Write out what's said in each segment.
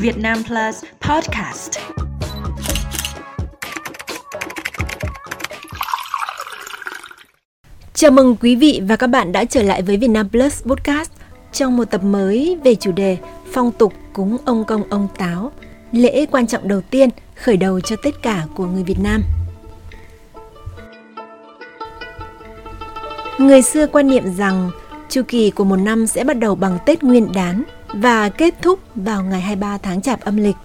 Việt Nam Plus Podcast. Chào mừng quý vị và các bạn đã trở lại với Việt Nam Plus Podcast trong một tập mới về chủ đề phong tục cúng ông công ông táo, lễ quan trọng đầu tiên khởi đầu cho tất cả của người Việt Nam. Người xưa quan niệm rằng chu kỳ của một năm sẽ bắt đầu bằng Tết Nguyên đán và kết thúc vào ngày 23 tháng Chạp âm lịch.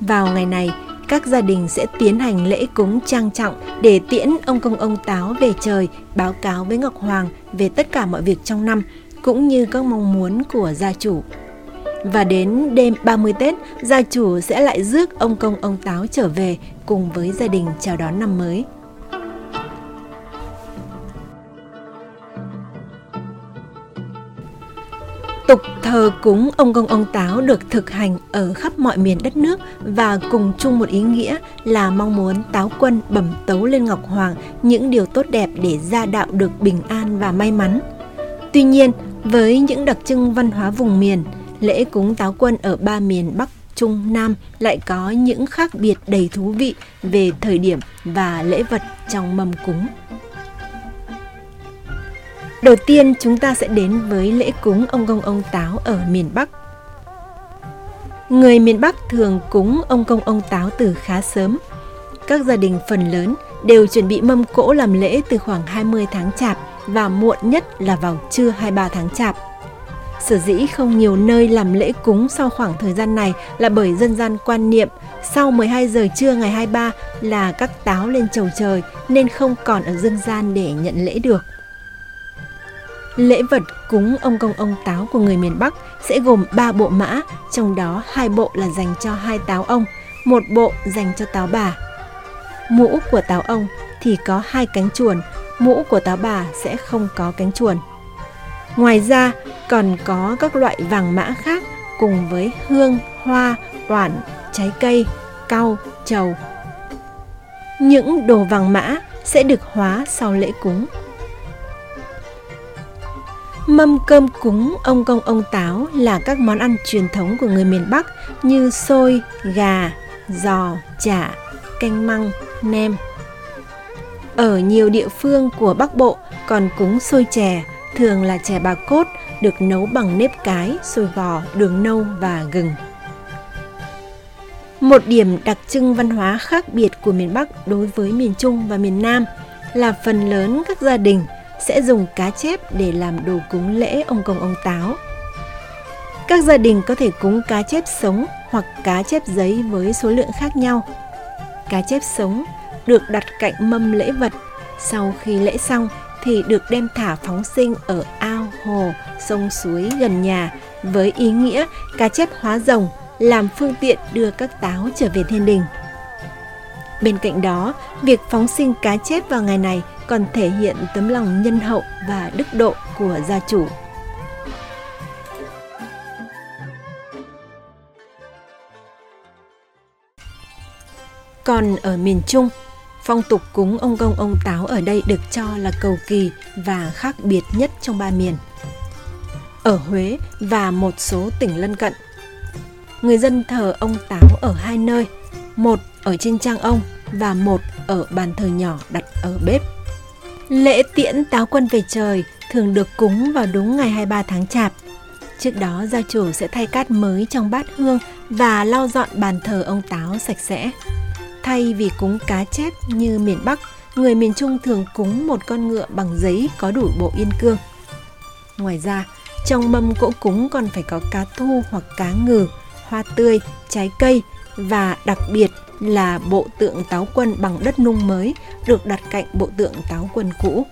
Vào ngày này, các gia đình sẽ tiến hành lễ cúng trang trọng để tiễn ông công ông táo về trời, báo cáo với Ngọc Hoàng về tất cả mọi việc trong năm, cũng như các mong muốn của gia chủ. Và đến đêm 30 Tết, gia chủ sẽ lại rước ông công ông táo trở về cùng với gia đình chào đón năm mới. Tục thờ cúng ông công ông táo được thực hành ở khắp mọi miền đất nước và cùng chung một ý nghĩa là mong muốn táo quân bẩm tấu lên Ngọc Hoàng những điều tốt đẹp để gia đạo được bình an và may mắn. Tuy nhiên, với những đặc trưng văn hóa vùng miền, lễ cúng táo quân ở ba miền Bắc, Trung, Nam lại có những khác biệt đầy thú vị về thời điểm và lễ vật trong mâm cúng. Đầu tiên chúng ta sẽ đến với lễ cúng ông công ông táo ở miền Bắc. Người miền Bắc thường cúng ông công ông táo từ khá sớm. Các gia đình phần lớn đều chuẩn bị mâm cỗ làm lễ từ khoảng 20 tháng chạp và muộn nhất là vào trưa 23 tháng chạp. Sở dĩ không nhiều nơi làm lễ cúng sau khoảng thời gian này là bởi dân gian quan niệm sau 12 giờ trưa ngày 23 là các táo lên chầu trời nên không còn ở dương gian để nhận lễ được. Lễ vật cúng ông công ông táo của người miền Bắc sẽ gồm 3 bộ mã, trong đó hai bộ là dành cho hai táo ông, một bộ dành cho táo bà. Mũ của táo ông thì có hai cánh chuồn, mũ của táo bà sẽ không có cánh chuồn. Ngoài ra còn có các loại vàng mã khác cùng với hương, hoa, oản, trái cây, cau, trầu. Những đồ vàng mã sẽ được hóa sau lễ cúng. Mâm cơm cúng ông công ông táo là các món ăn truyền thống của người miền Bắc như xôi, gà, giò, chả, canh măng, nem. Ở nhiều địa phương của Bắc Bộ còn cúng xôi chè, thường là chè bà cốt, được nấu bằng nếp cái, xôi gò, đường nâu và gừng. Một điểm đặc trưng văn hóa khác biệt của miền Bắc đối với miền Trung và miền Nam là phần lớn các gia đình sẽ dùng cá chép để làm đồ cúng lễ ông công ông táo. Các gia đình có thể cúng cá chép sống hoặc cá chép giấy với số lượng khác nhau. Cá chép sống được đặt cạnh mâm lễ vật. Sau khi lễ xong thì được đem thả phóng sinh ở ao, hồ, sông suối gần nhà với ý nghĩa cá chép hóa rồng làm phương tiện đưa các táo trở về thiên đình. Bên cạnh đó, việc phóng sinh cá chép vào ngày này còn thể hiện tấm lòng nhân hậu và đức độ của gia chủ. Còn ở miền Trung, phong tục cúng ông công ông táo ở đây được cho là cầu kỳ và khác biệt nhất trong ba miền. Ở Huế và một số tỉnh lân cận, người dân thờ ông táo ở hai nơi, một ở trên trang ông và một ở bàn thờ nhỏ đặt ở bếp. Lễ tiễn táo quân về trời thường được cúng vào đúng ngày 23 tháng Chạp. Trước đó gia chủ sẽ thay cát mới trong bát hương và lau dọn bàn thờ ông táo sạch sẽ. Thay vì cúng cá chép như miền Bắc, người miền Trung thường cúng một con ngựa bằng giấy có đủ bộ yên cương. Ngoài ra, trong mâm cỗ cúng còn phải có cá thu hoặc cá ngừ, hoa tươi, trái cây và đặc biệt là bộ tượng táo quân bằng đất nung mới được đặt cạnh bộ tượng táo quân cũ.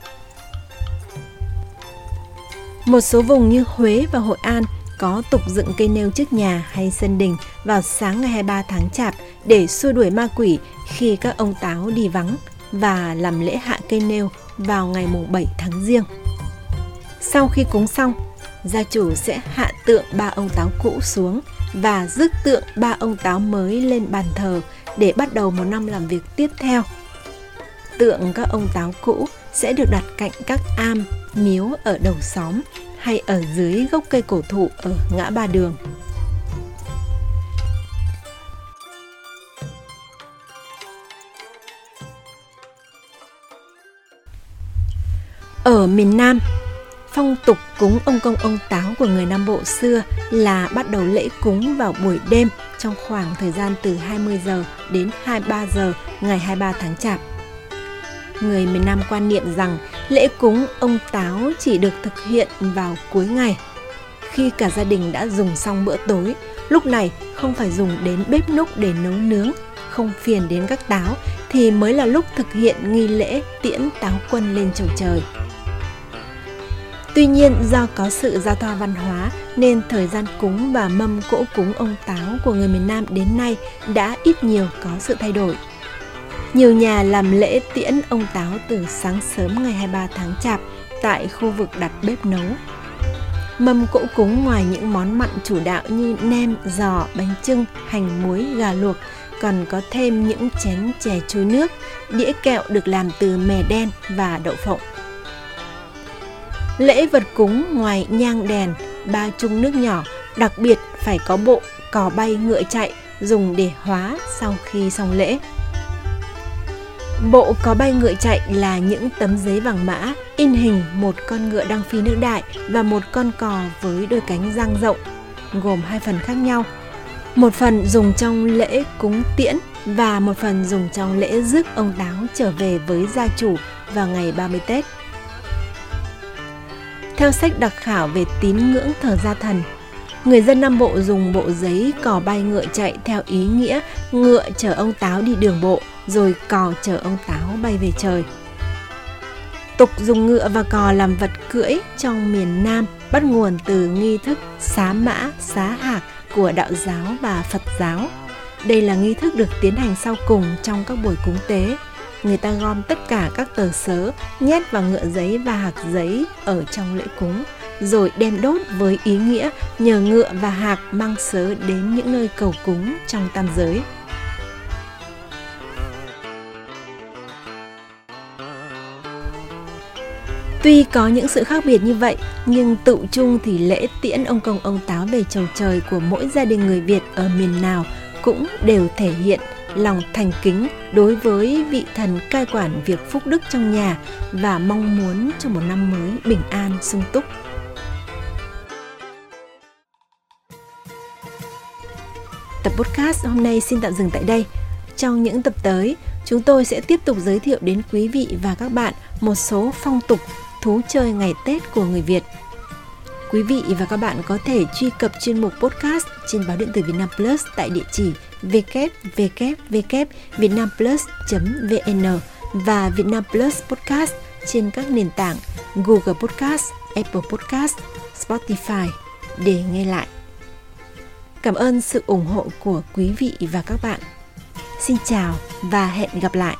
Một số vùng như Huế và Hội An có tục dựng cây nêu trước nhà hay sân đình vào sáng ngày 23 tháng Chạp để xua đuổi ma quỷ khi các ông táo đi vắng và làm lễ hạ cây nêu vào ngày mùng 7 tháng Giêng. Sau khi cúng xong, gia chủ sẽ hạ tượng ba ông táo cũ xuống và rước tượng ba ông táo mới lên bàn thờ để bắt đầu một năm làm việc tiếp theo. Tượng các ông táo cũ sẽ được đặt cạnh các am, miếu ở đầu xóm hay ở dưới gốc cây cổ thụ ở ngã ba đường. Ở miền Nam, phong tục cúng ông công ông táo của người Nam Bộ xưa là bắt đầu lễ cúng vào buổi đêm trong khoảng thời gian từ 20 giờ đến 23 giờ ngày 23 tháng Chạp. Người miền Nam quan niệm rằng lễ cúng ông táo chỉ được thực hiện vào cuối ngày. Khi cả gia đình đã dùng xong bữa tối, lúc này không phải dùng đến bếp núc để nấu nướng, không phiền đến các táo thì mới là lúc thực hiện nghi lễ tiễn táo quân lên chầu trời. Tuy nhiên do có sự giao thoa văn hóa nên thời gian cúng và mâm cỗ cúng ông táo của người miền Nam đến nay đã ít nhiều có sự thay đổi. Nhiều nhà làm lễ tiễn ông táo từ sáng sớm ngày 23 tháng Chạp tại khu vực đặt bếp nấu. Mâm cỗ cúng ngoài những món mặn chủ đạo như nem, giò, bánh trưng, hành muối, gà luộc còn có thêm những chén chè chuối nước, đĩa kẹo được làm từ mè đen và đậu phộng. Lễ vật cúng ngoài nhang đèn, ba chung nước nhỏ, đặc biệt phải có bộ cò bay ngựa chạy dùng để hóa sau khi xong lễ. Bộ có bay ngựa chạy là những tấm giấy vàng mã in hình một con ngựa đang phi nước đại và một con cò với đôi cánh dang rộng, gồm hai phần khác nhau. Một phần dùng trong lễ cúng tiễn và một phần dùng trong lễ rước ông táo trở về với gia chủ vào ngày 30 Tết. Theo sách đặc khảo về tín ngưỡng thờ gia thần, người dân Nam Bộ dùng bộ giấy cò bay ngựa chạy theo ý nghĩa ngựa chở ông táo đi đường bộ rồi cò chở ông táo bay về trời. Tục dùng ngựa và cò làm vật cưỡi trong miền Nam bắt nguồn từ nghi thức xá mã, xá hạc của đạo giáo và Phật giáo. Đây là nghi thức được tiến hành sau cùng trong các buổi cúng tế. Người ta gom tất cả các tờ sớ nhét vào ngựa giấy và hạc giấy ở trong lễ cúng, rồi đem đốt với ý nghĩa nhờ ngựa và hạc mang sớ đến những nơi cầu cúng trong tam giới. Tuy có những sự khác biệt như vậy, nhưng tự chung thì lễ tiễn ông công ông táo về chầu trời của mỗi gia đình người Việt ở miền nào cũng đều thể hiện lòng thành kính đối với vị thần cai quản việc phúc đức trong nhà và mong muốn cho một năm mới bình an sung túc. Tập podcast hôm nay xin tạm dừng tại đây. Trong những tập tới, chúng tôi sẽ tiếp tục giới thiệu đến quý vị và các bạn một số phong tục thú chơi ngày Tết của người Việt. Quý vị và các bạn có thể truy cập chuyên mục podcast trên báo điện tử Việt Nam Plus tại địa chỉ www.vietnamplus.vn và Vietnam Plus Podcast trên các nền tảng Google Podcast, Apple Podcast, Spotify để nghe lại. Cảm ơn sự ủng hộ của quý vị và các bạn. Xin chào và hẹn gặp lại.